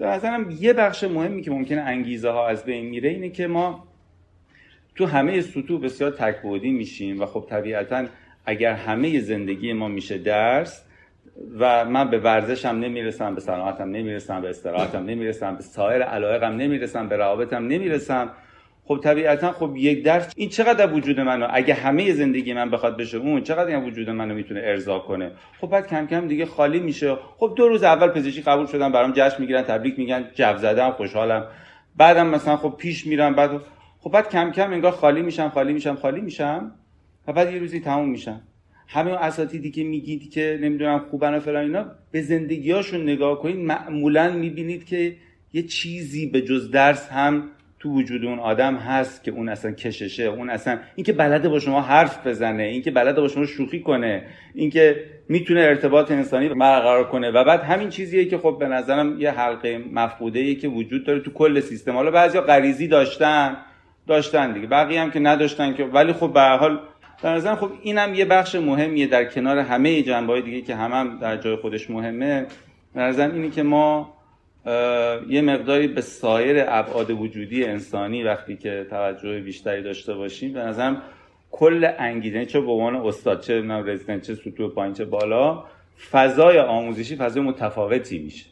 در نظرم یه بخش مهمی که ممکنه انگیزه ها از بین میره اینه که ما تو همه سطوح بسیار تکبودی میشیم و خب طبیعتا اگر همه زندگی ما میشه درس و من به ورزشم نمی‌رسم به سلامتم نمی‌رسم به استراحتم نمی‌رسم به سایر علایقم نمی‌رسم به روابطم نمی‌رسم خب طبیعتا خب یک درس این چقدر وجود منو؟ اگه همه زندگی من بخواد بشه اون چقدر این وجود منو می‌تونه ارضا کنه؟ خب بعد کم کم دیگه خالی میشه. خب دو روز اول پزشکی قبول شدم برام جشن می‌گیرن تبریک میگن جو زدم خوشحالم. بعدم مثلا خب پیش میرم بعد خب بعد کم کم انگار خالی میشم خالی میشم خالی میشم. و بعد یه روزی تموم میشم. همه اساتیدی که میگید که نمی‌دونم خوبن و فلان اینا به زندگیاشون نگاه کنید معمولا می‌بینید که یه چیزی به جز درس هم تو وجود اون آدم هست که اون اصلا کششه اون اصلا اینکه بلده با شما حرف بزنه اینکه بلده با شما شوخی کنه اینکه می‌تونه ارتباط انسانی برقرار کنه و بعد همین چیزیه که خب به نظرم یه حلقه مفقوده ای که وجود داره تو کل سیستم. حالا بعضیا غریزی داشتن داشتن دیگه بقیه هم که نداشتن که ولی خب به حال در نظرم خب اینم یه بخش مهمیه در کنار همه جنبه دیگه که همم هم در جای خودش مهمه. در نظرم اینی که ما یه مقداری به سایر ابعاد وجودی انسانی وقتی که توجه بیشتری داشته باشیم به نظرم کل انگیزه چه به عنوان استاد چه رزیدنت چه سطوح پایین چه بالا فضای آموزشی فضای متفاوتی میشه.